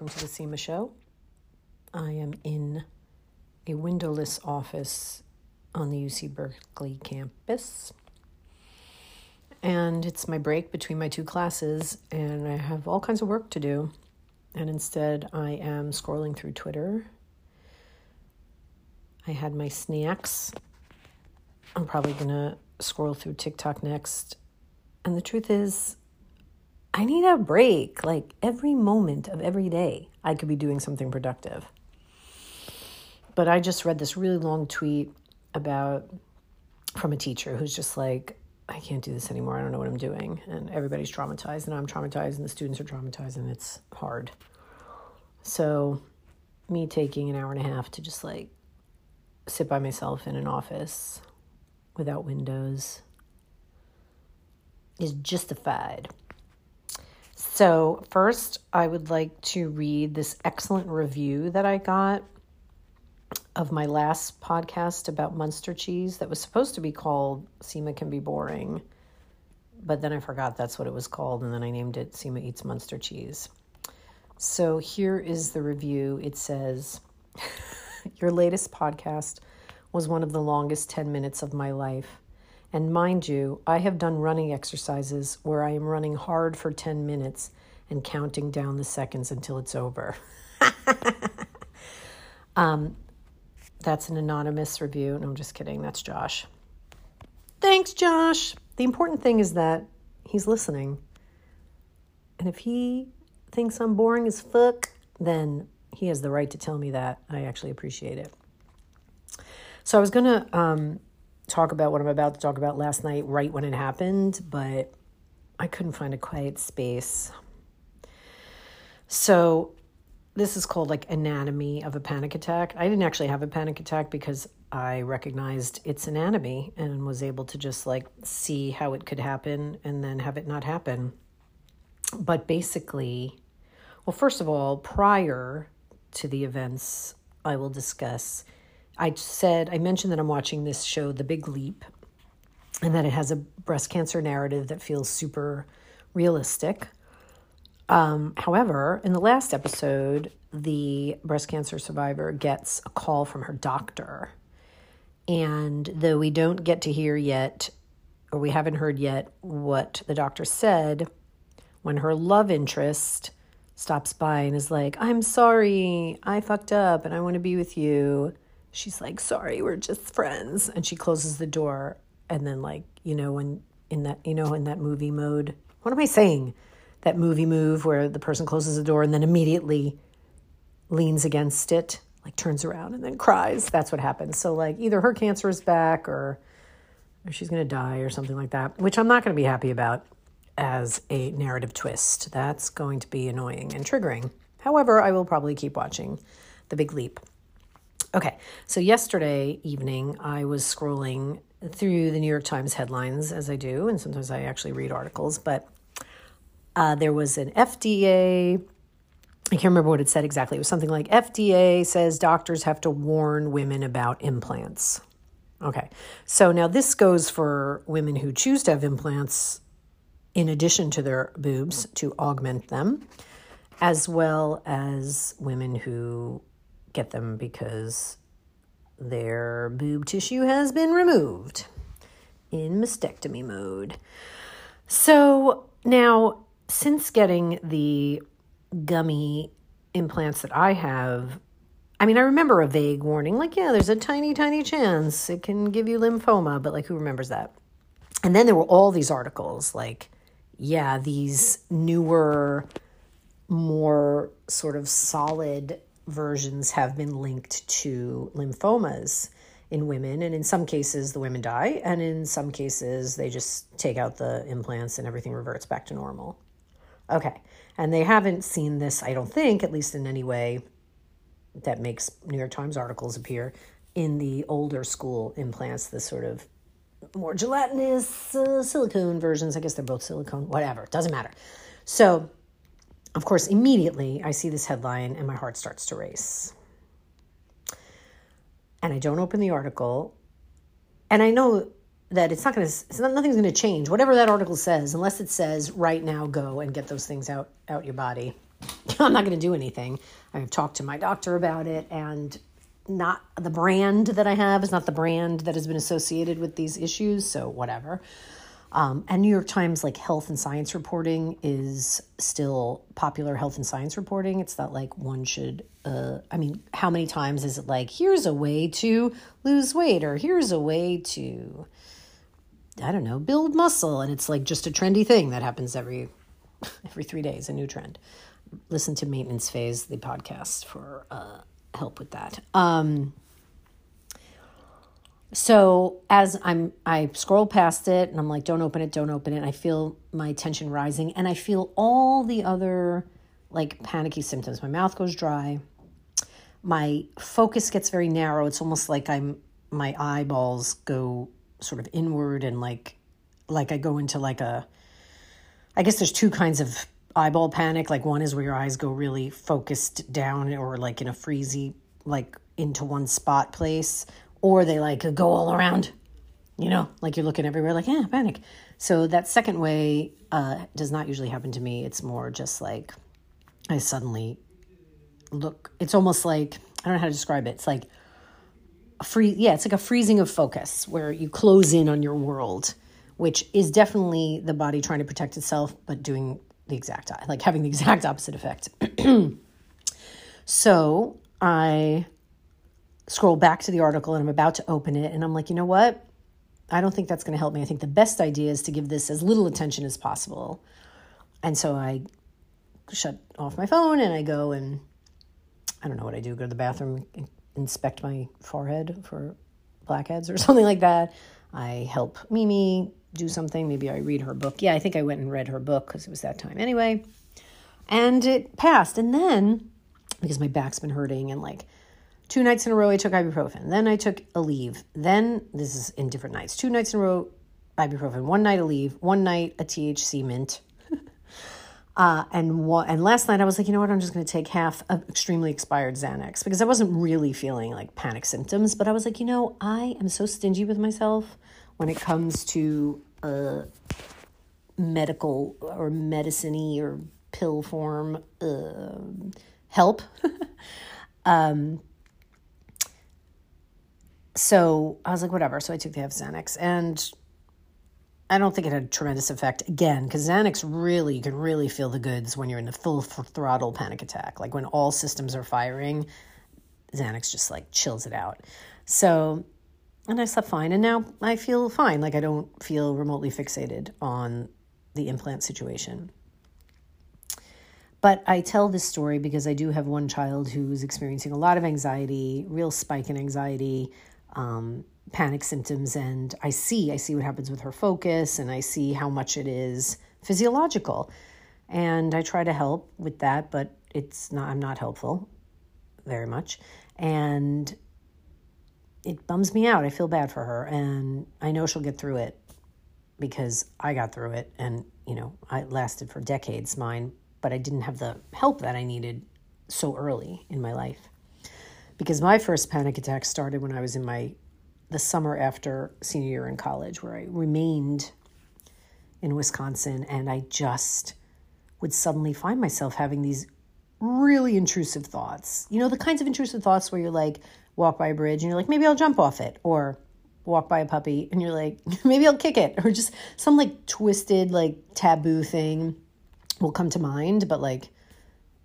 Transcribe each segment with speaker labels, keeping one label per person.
Speaker 1: Welcome to the Sima Show. I am in a windowless office on the UC Berkeley campus. And it's my break between my two classes, and I have all kinds of work to do. And instead, I am scrolling through Twitter. I had my snacks. I'm probably going to scroll through TikTok next. And the truth is, I need a break. Like every moment of every day, I could be doing something productive. But I just read this really long tweet about from a teacher who's just like, I can't do this anymore. I don't know what I'm doing. And everybody's traumatized, and I'm traumatized, and the students are traumatized, and it's hard. So, me taking an hour and a half to just like sit by myself in an office without windows is justified. So, first, I would like to read this excellent review that I got of my last podcast about Munster cheese that was supposed to be called Sima Can Be Boring, but then I forgot that's what it was called, and then I named it Sima Eats Munster Cheese. So here is the review. It says, Your latest podcast was one of the longest 10 minutes of my life. And mind you, I have done running exercises where I am running hard for 10 minutes and counting down the seconds until it's over. um, that's an anonymous review. No, I'm just kidding. That's Josh. Thanks, Josh. The important thing is that he's listening. And if he thinks I'm boring as fuck, then he has the right to tell me that. I actually appreciate it. So I was going to um, talk about what I'm about to talk about last night, right when it happened, but I couldn't find a quiet space. So this is called like anatomy of a panic attack. I didn't actually have a panic attack because I recognized its anatomy and was able to just like see how it could happen and then have it not happen. But basically, well, first of all, prior to the events I will discuss, I said, I mentioned that I'm watching this show, The Big Leap, and that it has a breast cancer narrative that feels super realistic. Um, however, in the last episode, the breast cancer survivor gets a call from her doctor. And though we don't get to hear yet, or we haven't heard yet, what the doctor said, when her love interest stops by and is like, I'm sorry, I fucked up and I want to be with you, she's like, Sorry, we're just friends. And she closes the door. And then, like, you know, when in that, you know, in that movie mode, what am I saying? that movie move where the person closes the door and then immediately leans against it, like turns around and then cries. That's what happens. So, like, either her cancer is back or, or she's going to die or something like that, which I'm not going to be happy about as a narrative twist. That's going to be annoying and triggering. However, I will probably keep watching The Big Leap. Okay, so yesterday evening I was scrolling through the New York Times headlines as I do, and sometimes I actually read articles, but uh, there was an FDA, I can't remember what it said exactly. It was something like FDA says doctors have to warn women about implants. Okay, so now this goes for women who choose to have implants in addition to their boobs to augment them, as well as women who get them because their boob tissue has been removed in mastectomy mode. So now since getting the gummy implants that I have, I mean, I remember a vague warning, like, yeah, there's a tiny, tiny chance it can give you lymphoma, but like, who remembers that? And then there were all these articles, like, yeah, these newer, more sort of solid versions have been linked to lymphomas in women. And in some cases, the women die. And in some cases, they just take out the implants and everything reverts back to normal. Okay. And they haven't seen this, I don't think, at least in any way that makes New York Times articles appear in the older school implants, the sort of more gelatinous uh, silicone versions. I guess they're both silicone, whatever, doesn't matter. So, of course, immediately I see this headline and my heart starts to race. And I don't open the article. And I know that it's not going to not, nothing's going to change whatever that article says unless it says right now go and get those things out out your body I'm not going to do anything. I've talked to my doctor about it, and not the brand that I have is not the brand that has been associated with these issues. So, whatever. Um, and New York Times, like health and science reporting, is still popular health and science reporting. It's not like one should, uh, I mean, how many times is it like, here's a way to lose weight, or here's a way to, I don't know, build muscle? And it's like just a trendy thing that happens every every three days, a new trend. Listen to Maintenance Phase, the podcast, for uh, help with that. Um, so as I'm I scroll past it and I'm like, don't open it, don't open it. I feel my tension rising and I feel all the other like panicky symptoms. My mouth goes dry. My focus gets very narrow. It's almost like I'm my eyeballs go sort of inward and like like I go into like a I guess there's two kinds of eyeball panic. Like one is where your eyes go really focused down or like in a freezy like into one spot place or they like go all around, you know, like you're looking everywhere, like, yeah, panic. So that second way uh, does not usually happen to me. It's more just like I suddenly look, it's almost like, I don't know how to describe it. It's like a free, yeah, it's like a freezing of focus where you close in on your world, which is definitely the body trying to protect itself, but doing the exact, like having the exact opposite effect. so I scroll back to the article and I'm about to open it and I'm like, you know what? I don't think that's going to help me. I think the best idea is to give this as little attention as possible. And so I shut off my phone and I go and I don't know what I do, go to the bathroom, inspect my forehead for blackheads or something like that. I help Mimi do something. Maybe I read her book. Yeah, I think I went and read her book because it was that time anyway. And it passed. And then, because my back's been hurting and like Two nights in a row, I took ibuprofen. Then I took Aleve. Then, this is in different nights. Two nights in a row, ibuprofen. One night Aleve. One night a THC mint. uh, and one, and last night I was like, you know what? I'm just going to take half of extremely expired Xanax because I wasn't really feeling like panic symptoms. But I was like, you know, I am so stingy with myself when it comes to uh, medical or medicine or pill form uh, help. um, so I was like, whatever. So I took the Xanax, and I don't think it had a tremendous effect again because Xanax really you can really feel the goods when you're in a full throttle panic attack. Like when all systems are firing, Xanax just like chills it out. So, and I slept fine, and now I feel fine. Like I don't feel remotely fixated on the implant situation. But I tell this story because I do have one child who's experiencing a lot of anxiety, real spike in anxiety, um, panic symptoms and I see I see what happens with her focus and I see how much it is physiological. And I try to help with that but it's not I'm not helpful very much. And it bums me out. I feel bad for her and I know she'll get through it because I got through it and you know I lasted for decades mine but I didn't have the help that I needed so early in my life because my first panic attack started when I was in my the summer after senior year in college where I remained in Wisconsin and I just would suddenly find myself having these really intrusive thoughts. You know, the kinds of intrusive thoughts where you're like walk by a bridge and you're like maybe I'll jump off it or walk by a puppy and you're like maybe I'll kick it or just some like twisted like taboo thing will come to mind but like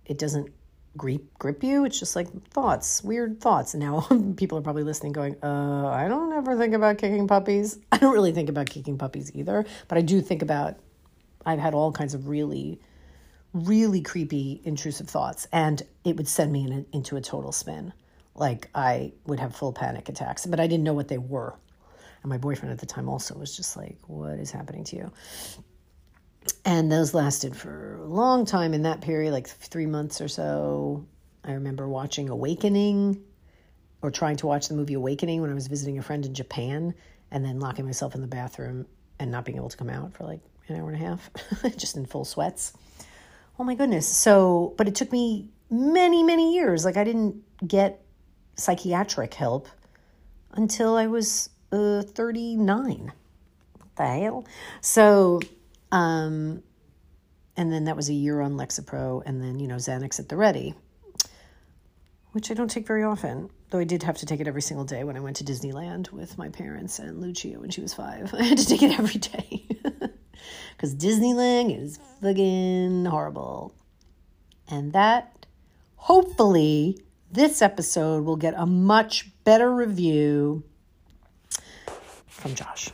Speaker 1: it doesn't grip grip you. It's just like thoughts, weird thoughts. And now people are probably listening, going, "Uh, I don't ever think about kicking puppies. I don't really think about kicking puppies either, but I do think about. I've had all kinds of really, really creepy, intrusive thoughts, and it would send me in a, into a total spin. Like I would have full panic attacks, but I didn't know what they were. And my boyfriend at the time also was just like, "What is happening to you?" And those lasted for a long time in that period, like three months or so. I remember watching Awakening or trying to watch the movie Awakening when I was visiting a friend in Japan and then locking myself in the bathroom and not being able to come out for like an hour and a half, just in full sweats. Oh my goodness. So, but it took me many, many years. Like, I didn't get psychiatric help until I was uh, 39. What the hell? So, um, and then that was a year on Lexapro, and then, you know, Xanax at the ready, which I don't take very often, though I did have to take it every single day when I went to Disneyland with my parents and Lucia when she was five. I had to take it every day because Disneyland is fucking horrible. And that, hopefully, this episode will get a much better review from Josh.